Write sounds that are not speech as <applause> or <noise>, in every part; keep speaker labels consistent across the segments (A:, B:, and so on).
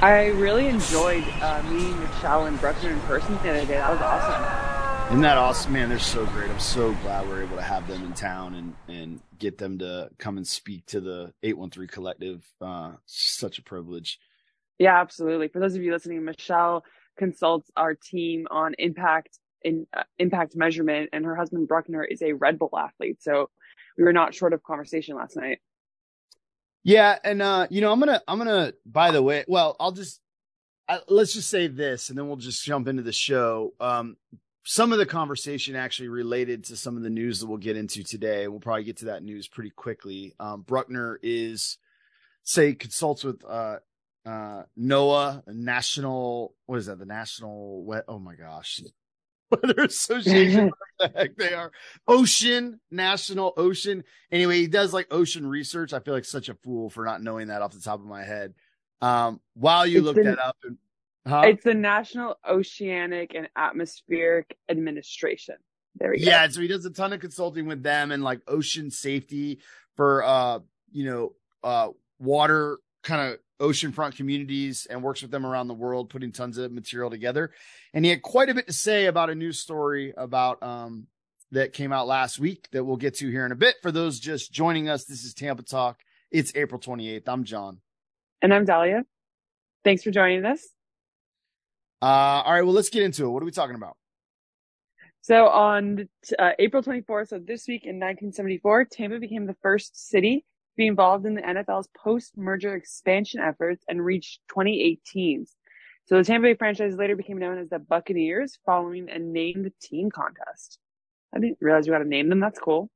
A: I really enjoyed uh, meeting Michelle and Bruckner in person the other day. That was awesome.
B: Isn't that awesome, man? They're so great. I'm so glad we're able to have them in town and and get them to come and speak to the 813 Collective. Uh, such a privilege.
A: Yeah, absolutely. For those of you listening, Michelle consults our team on impact in uh, impact measurement, and her husband Bruckner is a Red Bull athlete. So we were not short of conversation last night.
B: Yeah, and uh, you know, I'm gonna, I'm gonna. By the way, well, I'll just uh, let's just say this, and then we'll just jump into the show. Um, some of the conversation actually related to some of the news that we'll get into today. We'll probably get to that news pretty quickly. Um, Bruckner is, say, consults with uh, uh, NOAA, National. What is that? The National. What oh my gosh, <laughs> Weather Association. <laughs> the heck they are. Ocean, National Ocean. Anyway, he does like ocean research. I feel like such a fool for not knowing that off the top of my head. Um, while you it's look the, that up, and,
A: huh? it's the National Oceanic and Atmospheric Administration. There we
B: go. Yeah, so he does a ton of consulting with them and like ocean safety for uh, you know, uh, water kind of oceanfront communities and works with them around the world, putting tons of material together. And he had quite a bit to say about a news story about um, that came out last week that we'll get to here in a bit. For those just joining us, this is Tampa Talk. It's April 28th. I'm John.
A: And I'm Dahlia. Thanks for joining us.
B: Uh, all right, well, let's get into it. What are we talking about?
A: So on uh, April 24th, so this week in 1974, Tampa became the first city be involved in the NFL's post-merger expansion efforts and reached 2018. So the Tampa Bay franchise later became known as the Buccaneers following a named team contest. I didn't realize you had to name them. That's cool.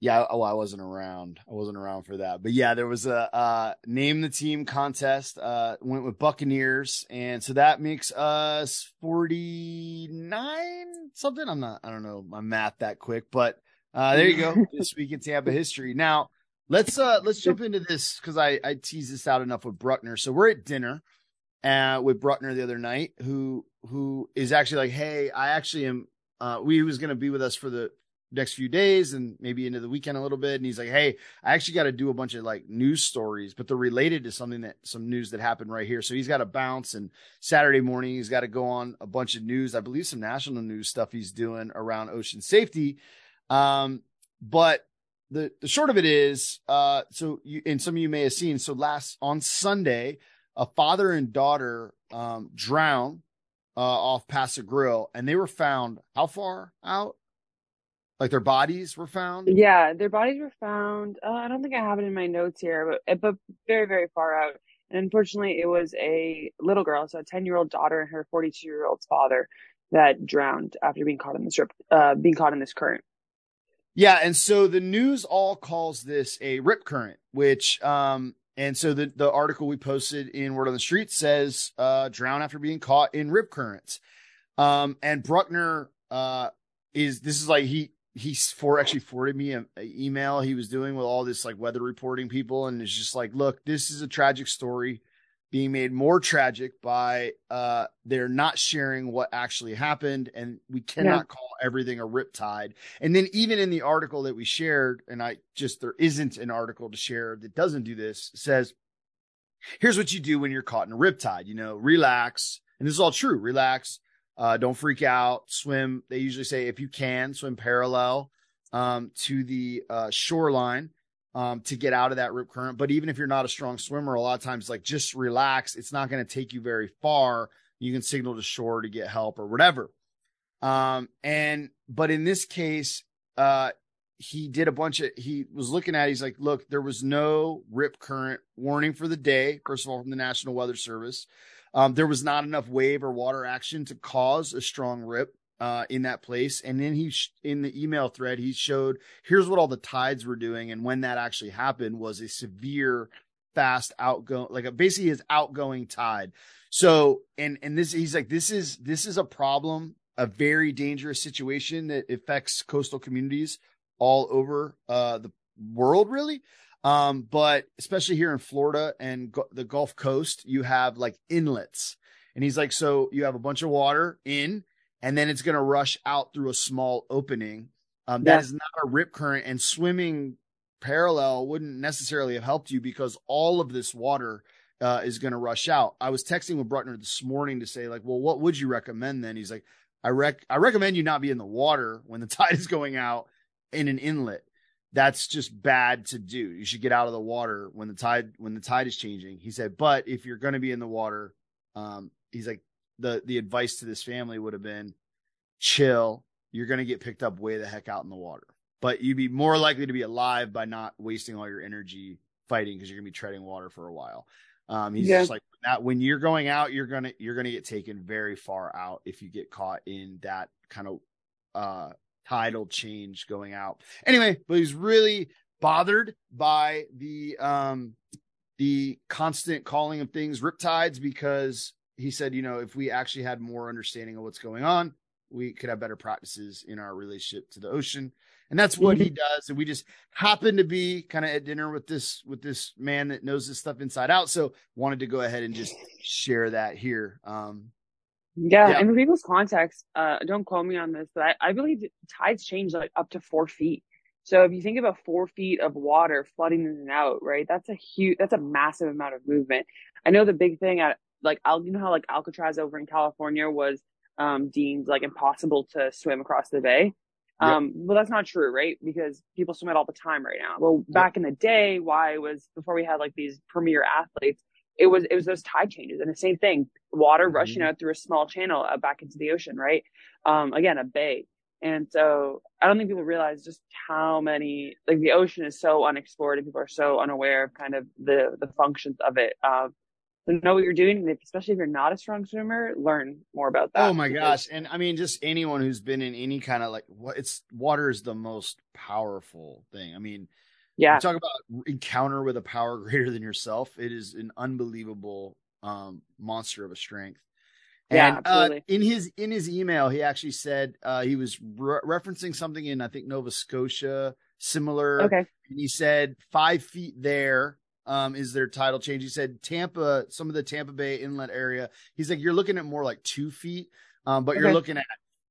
B: Yeah, oh, I wasn't around. I wasn't around for that. But yeah, there was a uh, name the team contest. Uh, went with Buccaneers, and so that makes us forty nine something. I'm not. I don't know my math that quick, but uh, there you go. <laughs> this week in Tampa history. Now Let's uh let's jump into this because I I teased this out enough with Bruckner. So we're at dinner uh with Bruckner the other night, who who is actually like, hey, I actually am uh we was gonna be with us for the next few days and maybe into the weekend a little bit. And he's like, Hey, I actually got to do a bunch of like news stories, but they're related to something that some news that happened right here. So he's got to bounce and Saturday morning, he's got to go on a bunch of news. I believe some national news stuff he's doing around ocean safety. Um, but the the short of it is, uh, so you and some of you may have seen. So last on Sunday, a father and daughter um, drowned uh, off Pass-a-Grille, and they were found how far out? Like their bodies were found.
A: Yeah, their bodies were found. Uh, I don't think I have it in my notes here, but eh, but very very far out. And unfortunately, it was a little girl, so a ten year old daughter and her forty two year old father that drowned after being caught in this uh, being caught in this current.
B: Yeah, and so the news all calls this a rip current, which um and so the the article we posted in Word on the Street says uh drown after being caught in rip currents. Um and Bruckner uh is this is like he he's for actually forwarded me an email he was doing with all this like weather reporting people and it's just like look this is a tragic story being made more tragic by uh they're not sharing what actually happened and we cannot yeah. call everything a riptide and then even in the article that we shared and i just there isn't an article to share that doesn't do this says here's what you do when you're caught in a riptide you know relax. And this is all true relax uh don't freak out swim. They usually say if you can swim parallel um to the uh shoreline um, to get out of that rip current. But even if you're not a strong swimmer, a lot of times, like just relax. It's not going to take you very far. You can signal to shore to get help or whatever. Um, and, but in this case, uh, he did a bunch of, he was looking at, he's like, look, there was no rip current warning for the day. First of all, from the National Weather Service. Um, there was not enough wave or water action to cause a strong rip uh, in that place. And then he, sh- in the email thread, he showed here's what all the tides were doing. And when that actually happened was a severe, fast outgoing, like a, basically his outgoing tide. So, and, and this, he's like, this is, this is a problem, a very dangerous situation that affects coastal communities all over, uh, the world really. Um, but especially here in Florida and go- the Gulf Coast, you have like inlets. And he's like, so you have a bunch of water in, and then it's going to rush out through a small opening. Um, that yeah. is not a rip current, and swimming parallel wouldn't necessarily have helped you because all of this water uh, is going to rush out. I was texting with Bruckner this morning to say like, well, what would you recommend then? He's like, I rec I recommend you not be in the water when the <laughs> tide is going out in an inlet. That's just bad to do. You should get out of the water when the tide when the tide is changing. He said, but if you're going to be in the water, um, he's like the the advice to this family would have been chill. You're going to get picked up way the heck out in the water, but you'd be more likely to be alive by not wasting all your energy fighting because you're going to be treading water for a while. Um, he's yeah. just like that when you're going out, you're gonna you're gonna get taken very far out if you get caught in that kind of uh tidal change going out. Anyway, but he's really bothered by the um the constant calling of things riptides because he said, you know, if we actually had more understanding of what's going on, we could have better practices in our relationship to the ocean. And that's what he does. And we just happen to be kind of at dinner with this with this man that knows this stuff inside out. So wanted to go ahead and just share that here. Um
A: yeah, yeah. and for people's context uh don't quote me on this but I, I believe tides change like up to four feet. So if you think about four feet of water flooding in and out right that's a huge that's a massive amount of movement. I know the big thing at like you know how like alcatraz over in california was um deemed like impossible to swim across the bay um, yep. well, that's not true, right? Because people swim it all the time right now. Well, back yep. in the day, why it was before we had like these premier athletes, it was, it was those tide changes and the same thing, water mm-hmm. rushing out through a small channel uh, back into the ocean, right? Um, again, a bay. And so I don't think people realize just how many, like the ocean is so unexplored and people are so unaware of kind of the, the functions of it. Know what you're doing. And especially if you're not a strong swimmer, learn more about that.
B: Oh my gosh. And I mean, just anyone who's been in any kind of like what it's water is the most powerful thing. I mean, yeah, talk about encounter with a power <laughs> greater than yourself. It is an unbelievable um, monster of a strength. And yeah, uh, in his in his email, he actually said uh, he was re- referencing something in I think Nova Scotia, similar.
A: Okay.
B: And he said five feet there um, is their title change. He said Tampa, some of the Tampa Bay inlet area. He's like, you're looking at more like two feet, um, but okay. you're looking at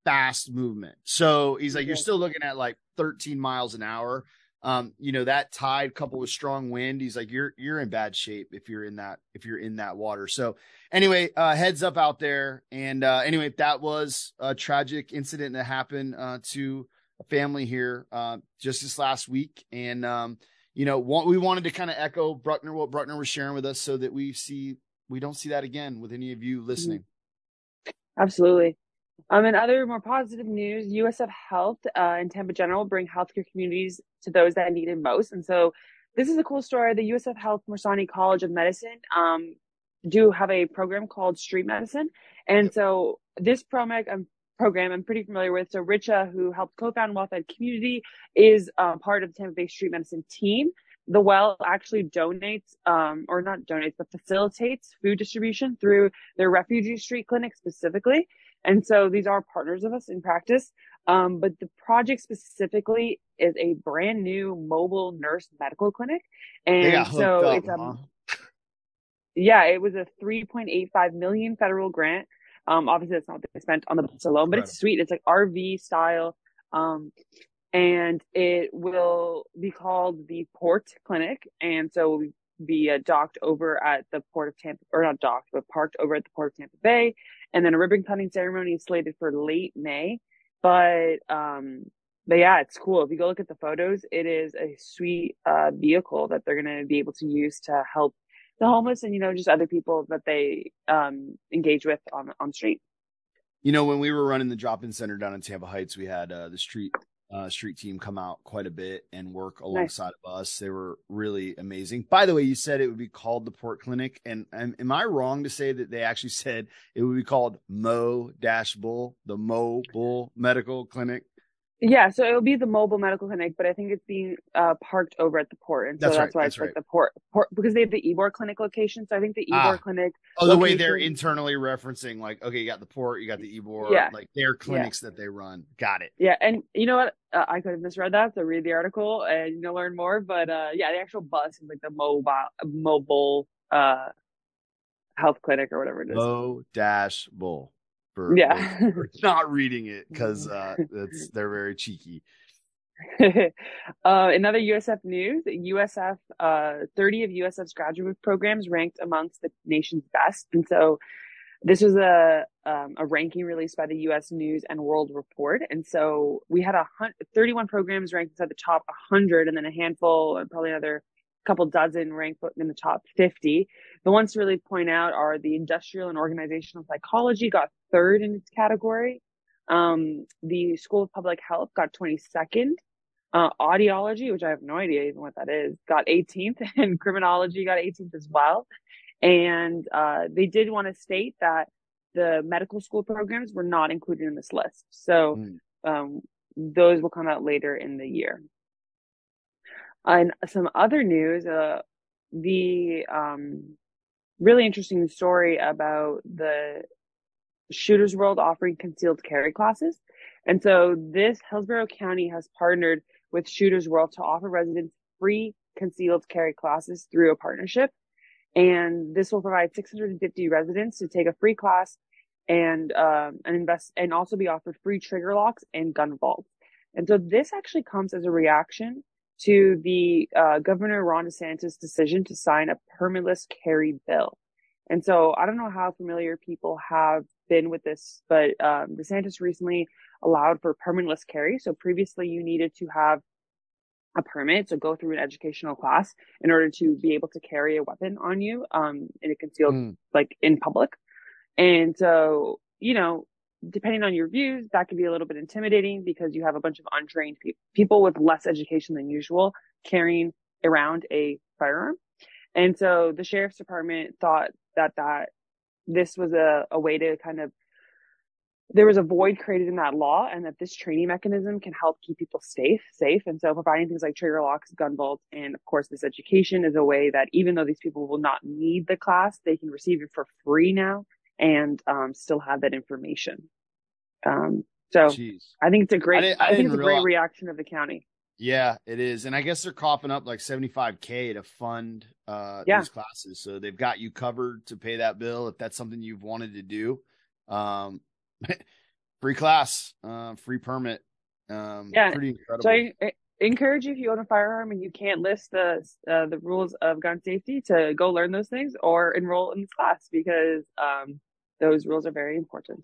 B: fast movement. So he's like, okay. you're still looking at like 13 miles an hour. Um, you know, that tide coupled with strong wind, he's like, you're, you're in bad shape if you're in that, if you're in that water. So anyway, uh, heads up out there. And, uh, anyway, that was a tragic incident that happened, uh, to a family here, uh, just this last week. And, um, you know, we wanted to kind of echo Bruckner, what Bruckner was sharing with us so that we see, we don't see that again with any of you listening.
A: Absolutely. Um, and other more positive news, USF Health uh, and Tampa General bring healthcare communities to those that need it most. And so this is a cool story. The USF Health Morsani College of Medicine um, do have a program called Street Medicine. And so this program, I'm program I'm pretty familiar with. So Richa, who helped co-found WellFed Community, is um, part of the Tampa Bay Street Medicine team. The Well actually donates, um, or not donates, but facilitates food distribution through their refugee street clinic specifically. And so these are partners of us in practice. Um, but the project specifically is a brand new mobile nurse medical clinic. And so up, it's a, huh? yeah, it was a 3.85 million federal grant um, obviously that's not what they spent on the bus alone, but right. it's sweet. It's like RV style. Um, and it will be called the Port Clinic. And so we'll be uh, docked over at the Port of Tampa, or not docked, but parked over at the Port of Tampa Bay. And then a ribbon cutting ceremony is slated for late May. But, um, but yeah, it's cool. If you go look at the photos, it is a sweet, uh, vehicle that they're going to be able to use to help the homeless and you know just other people that they um, engage with on on street.
B: You know, when we were running the drop-in center down in Tampa Heights, we had uh, the street uh, street team come out quite a bit and work alongside nice. of us. They were really amazing. By the way, you said it would be called the Port Clinic, and, and am I wrong to say that they actually said it would be called Mo Dash Bull, the Mo Bull Medical Clinic?
A: Yeah, so it'll be the mobile medical clinic, but I think it's being uh, parked over at the port, and so that's, that's right, why it's right. like the port, port because they have the Ybor Clinic location. So I think the Ybor ah. Clinic.
B: Oh, the way they're internally referencing, like, okay, you got the port, you got the Ybor, yeah. like their clinics yeah. that they run. Got it.
A: Yeah, and you know what? Uh, I could have misread that, so read the article and you know learn more. But uh, yeah, the actual bus is like the mobile mobile uh, health clinic or whatever it is.
B: Mo dash bull for,
A: yeah.
B: for <laughs> not reading it because uh, it's they're very cheeky. <laughs>
A: uh, another USF news, USF, uh, 30 of USF's graduate programs ranked amongst the nation's best. And so this was a, um, a ranking released by the U.S. News and World Report. And so we had a 31 programs ranked inside the top 100 and then a handful and probably another couple dozen ranked in the top 50. The ones to really point out are the industrial and organizational psychology got third in its category. Um, the School of Public Health got 22nd. Uh, audiology, which I have no idea even what that is, got 18th, <laughs> and criminology got 18th as well. And uh, they did want to state that the medical school programs were not included in this list. So mm. um, those will come out later in the year. And some other news, uh, the um, really interesting story about the Shooters World offering concealed carry classes. And so this Hillsborough County has partnered with Shooters World to offer residents free concealed carry classes through a partnership. And this will provide 650 residents to take a free class and, um, and invest and also be offered free trigger locks and gun vaults. And so this actually comes as a reaction to the uh, Governor Ron DeSantis decision to sign a permitless carry bill. And so I don't know how familiar people have been with this, but um, DeSantis recently allowed for permitless carry. So previously you needed to have a permit to go through an educational class in order to be able to carry a weapon on you um, in a concealed, mm. like in public. And so, you know, depending on your views, that could be a little bit intimidating because you have a bunch of untrained pe- people with less education than usual carrying around a firearm. And so the sheriff's department thought that that this was a, a way to kind of there was a void created in that law and that this training mechanism can help keep people safe safe and so providing things like trigger locks gun vaults and of course this education is a way that even though these people will not need the class they can receive it for free now and um, still have that information. Um, so Jeez. I think it's a great, I, I, I think it's a great reaction of the county.
B: Yeah, it is. And I guess they're coughing up like 75K to fund uh, yeah. these classes. So they've got you covered to pay that bill if that's something you've wanted to do. Um, <laughs> free class, uh, free permit. Um,
A: yeah. Pretty incredible. So I, I, encourage you if you own a firearm and you can't list the uh, the rules of gun safety to go learn those things or enroll in this class because um, those rules are very important.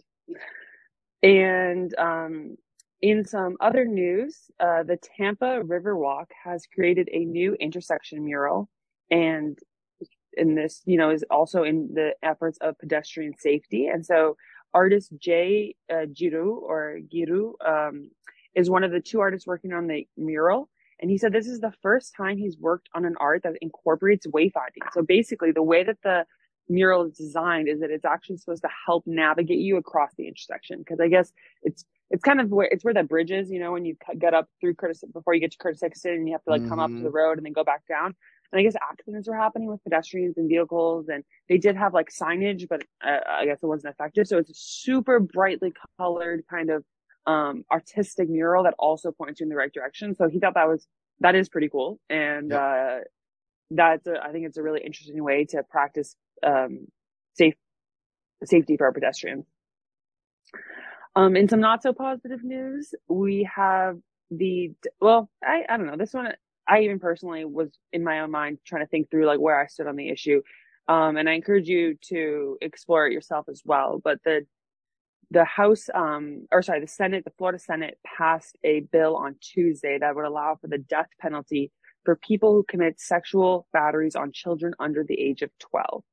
A: And um, in some other news, uh, the Tampa Riverwalk has created a new intersection mural, and in this, you know, is also in the efforts of pedestrian safety. And so, artist Jay uh, Giru or Giru um, is one of the two artists working on the mural. And he said this is the first time he's worked on an art that incorporates wayfinding. So basically, the way that the mural is designed is that it's actually supposed to help navigate you across the intersection. Because I guess it's it's kind of where it's where that bridge is, you know, when you get up through Curtis before you get to Curtis Dixon and you have to like mm-hmm. come up to the mm-hmm. road and then go back down. And I guess accidents were happening with pedestrians and vehicles, and they did have like signage, but uh, I guess it wasn't effective. So it's a super brightly colored kind of um, artistic mural that also points you in the right direction. So he thought that was that is pretty cool, and yep. uh, that's a, I think it's a really interesting way to practice um, safe safety for our pedestrians. Um, in some not so positive news, we have the well, I I don't know this one. I even personally was in my own mind trying to think through like where I stood on the issue. Um, and I encourage you to explore it yourself as well. But the the House, um, or sorry, the Senate, the Florida Senate passed a bill on Tuesday that would allow for the death penalty for people who commit sexual batteries on children under the age of 12.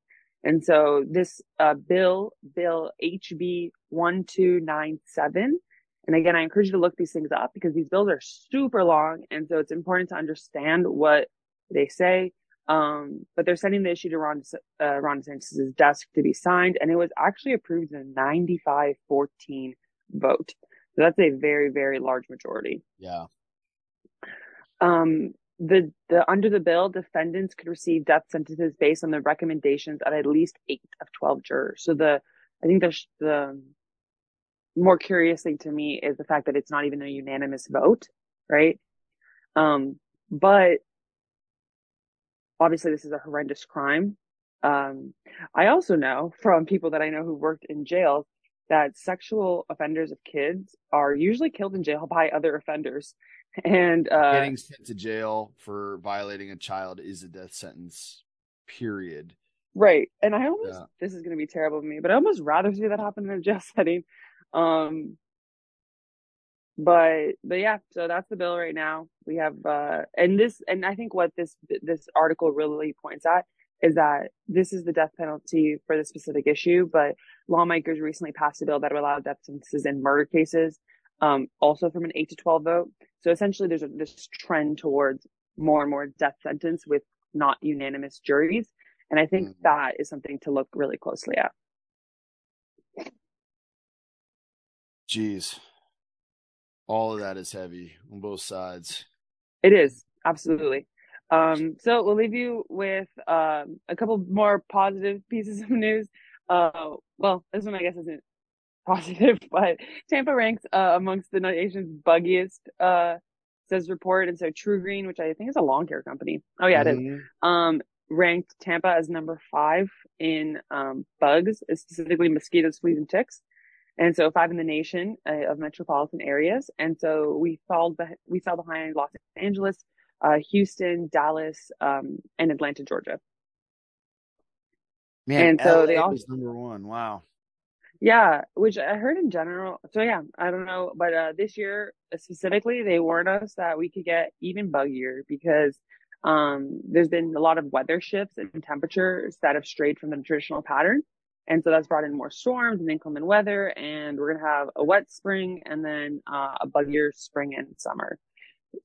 A: And so this uh, bill, Bill HB 1297, and again, I encourage you to look these things up because these bills are super long. And so it's important to understand what they say. Um, but they're sending the issue to Ron, uh, Ron DeSantis' desk to be signed. And it was actually approved in a 95 14 vote. So that's a very, very large majority.
B: Yeah.
A: Um, the, the under the bill, defendants could receive death sentences based on the recommendations of at least eight of 12 jurors. So the, I think the, the more curious thing to me is the fact that it's not even a unanimous vote, right? Um, but obviously this is a horrendous crime. Um, I also know from people that I know who worked in jails that sexual offenders of kids are usually killed in jail by other offenders. And uh,
B: getting sent to jail for violating a child is a death sentence. Period.
A: Right. And I almost yeah. this is going to be terrible of me, but I almost rather see that happen in a jail <laughs> setting. Um, but but yeah, so that's the bill right now. We have uh, and this and I think what this this article really points at is that this is the death penalty for the specific issue, but lawmakers recently passed a bill that would allow death sentences in murder cases, um, also from an eight to 12 vote. So essentially there's a, this trend towards more and more death sentence with not unanimous juries. And I think mm-hmm. that is something to look really closely at.
B: Jeez. All of that is heavy on both sides.
A: It is, absolutely. Um, so we'll leave you with um, a couple more positive pieces of news. Uh, well, this one I guess isn't positive, <laughs> but Tampa ranks uh, amongst the nation's buggiest, uh, says report. And so TruGreen, which I think is a lawn care company. Oh yeah, mm-hmm. it is. Mm-hmm. Um, ranked Tampa as number five in um, bugs, specifically mosquitoes, fleas, and ticks. And so five in the nation uh, of metropolitan areas. And so we fell, be- we fell behind Los Angeles, uh, Houston, Dallas, um, and Atlanta, Georgia.
B: Man, and so LA they all was number one. Wow.
A: Yeah, which I heard in general. So yeah, I don't know, but uh, this year specifically, they warned us that we could get even buggier because um, there's been a lot of weather shifts and temperatures that have strayed from the traditional pattern. And so that's brought in more storms and inclement weather. And we're to have a wet spring and then uh, a buggier spring and summer.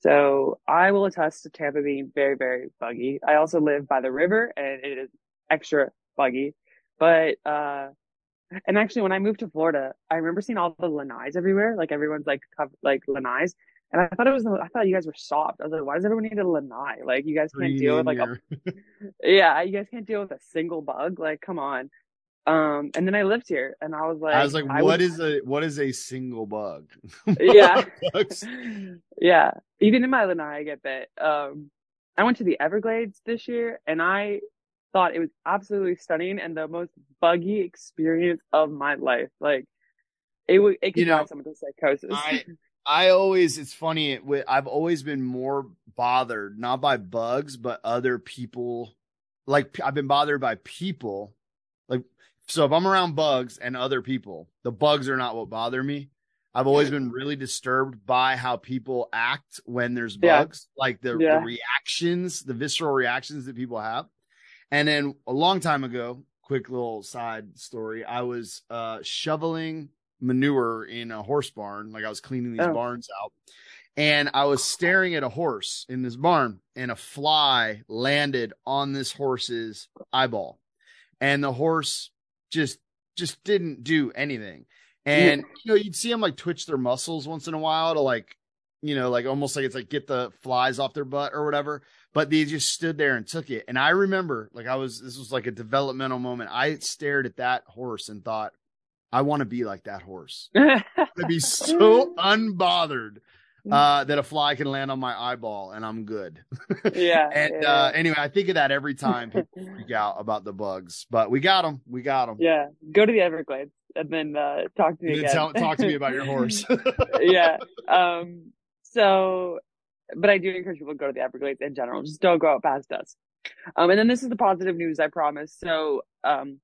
A: So I will attest to Tampa being very, very buggy. I also live by the river and it is extra buggy. But, uh, and actually when I moved to Florida, I remember seeing all the lanais everywhere. Like everyone's like, covered, like lanais. And I thought it was, I thought you guys were soft. I was like, why does everyone need a lanai? Like you guys can't deal with like a, <laughs> yeah, you guys can't deal with a single bug. Like, come on. Um, and then I lived here and I was like,
B: I was like, what is a, what is a single bug? <laughs>
A: yeah. <laughs> yeah. Even in my lanai, I get bit. Um, I went to the Everglades this year and I thought it was absolutely stunning and the most buggy experience of my life. Like it would, it could you know, someone to psychosis.
B: I, <laughs> I always, it's funny. It I've always been more bothered, not by bugs, but other people. Like I've been bothered by people. Like, so if I'm around bugs and other people, the bugs are not what bother me. I've always been really disturbed by how people act when there's bugs, yeah. like the, yeah. the reactions, the visceral reactions that people have. And then a long time ago, quick little side story, I was uh, shoveling manure in a horse barn. Like I was cleaning these oh. barns out and I was staring at a horse in this barn and a fly landed on this horse's eyeball and the horse just, just didn't do anything. And, yeah. you know, you'd see them like twitch their muscles once in a while to like, you know, like almost like it's like get the flies off their butt or whatever. But they just stood there and took it. And I remember, like, I was, this was like a developmental moment. I stared at that horse and thought, I want to be like that horse. <laughs> to be so <laughs> unbothered uh, that a fly can land on my eyeball and I'm good. <laughs>
A: yeah.
B: and
A: yeah.
B: Uh, anyway, I think of that every time people freak out about the bugs, but we got them. We got them.
A: Yeah. Go to the Everglades and then uh, talk to me again.
B: Tell, talk to me about your horse.
A: yeah. Um. So, but I do encourage people to go to the Everglades in general. Just don't go out past us. Um. And then this is the positive news, I promise. So, um,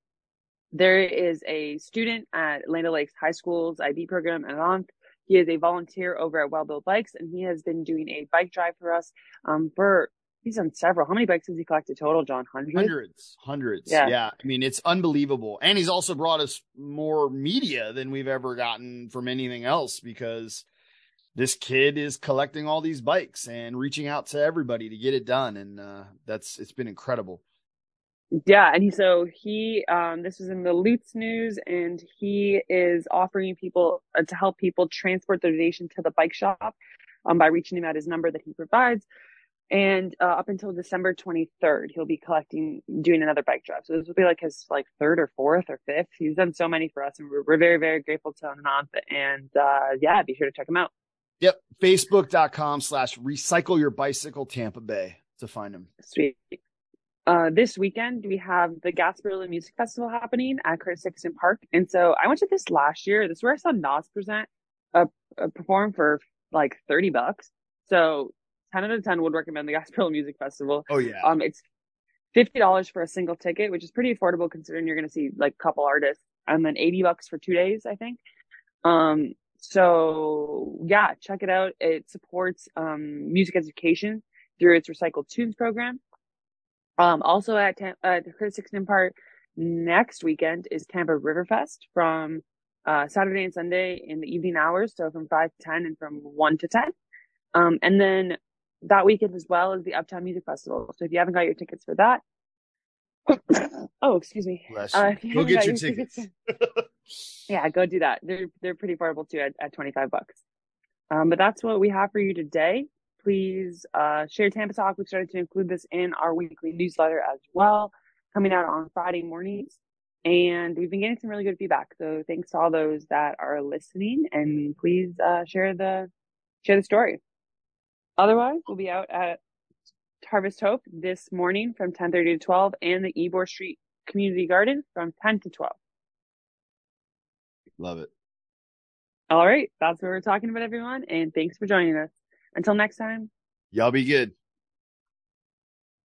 A: there is a student at Land Lakes High School's IB program, Anant. He is a volunteer over at Well Built Bikes, and he has been doing a bike drive for us um, for he's done several. How many bikes has he collected total, John? Hundreds?
B: Hundreds. Hundreds. Yeah. yeah. I mean, it's unbelievable. And he's also brought us more media than we've ever gotten from anything else because this kid is collecting all these bikes and reaching out to everybody to get it done. And uh, that's, it's been incredible.
A: Yeah, and he so he um this was in the Lutz news, and he is offering people uh, to help people transport their donation to the bike shop um by reaching him at his number that he provides. And uh, up until December 23rd, he'll be collecting, doing another bike drive. So this will be like his like third or fourth or fifth. He's done so many for us, and we're, we're very very grateful to him And uh, yeah, be sure to check him out.
B: Yep, Facebook.com slash Recycle Your Bicycle Tampa Bay to find them.
A: Sweet. Uh, this weekend we have the Gasparilla Music Festival happening at Curtis Dickinson Park, and so I went to this last year. This is where I saw Nas present, uh, uh, perform for like thirty bucks. So 10 out of 10 would recommend the <laughs> Gasparilla Music Festival.
B: Oh yeah.
A: Um, it's $50 for a single ticket, which is pretty affordable considering you're going to see like a couple artists and then 80 bucks for two days, I think. Um, so yeah, check it out. It supports, um, music education through its recycled tunes program. Um, also at, Tam- uh, the Chris Dixon Park next weekend is Tampa Riverfest from, uh, Saturday and Sunday in the evening hours. So from five to 10 and from one to 10. Um, and then that weekend as well is the Uptown Music Festival. So if you haven't got your tickets for that, <laughs> oh, excuse me.
B: Uh, go get your, tickets.
A: tickets <laughs> yeah, go do that. They're they're pretty affordable too at, at 25 bucks. Um, but that's what we have for you today. Please uh, share Tampa Talk. We've started to include this in our weekly newsletter as well, coming out on Friday mornings. And we've been getting some really good feedback. So thanks to all those that are listening and please uh, share the share the story. Otherwise, we'll be out at Harvest Hope this morning from 10:30 to 12 and the Ybor Street Community Garden from 10 to 12.
B: Love it.
A: All right, that's what we're talking about everyone and thanks for joining us. Until next time.
B: Y'all be good.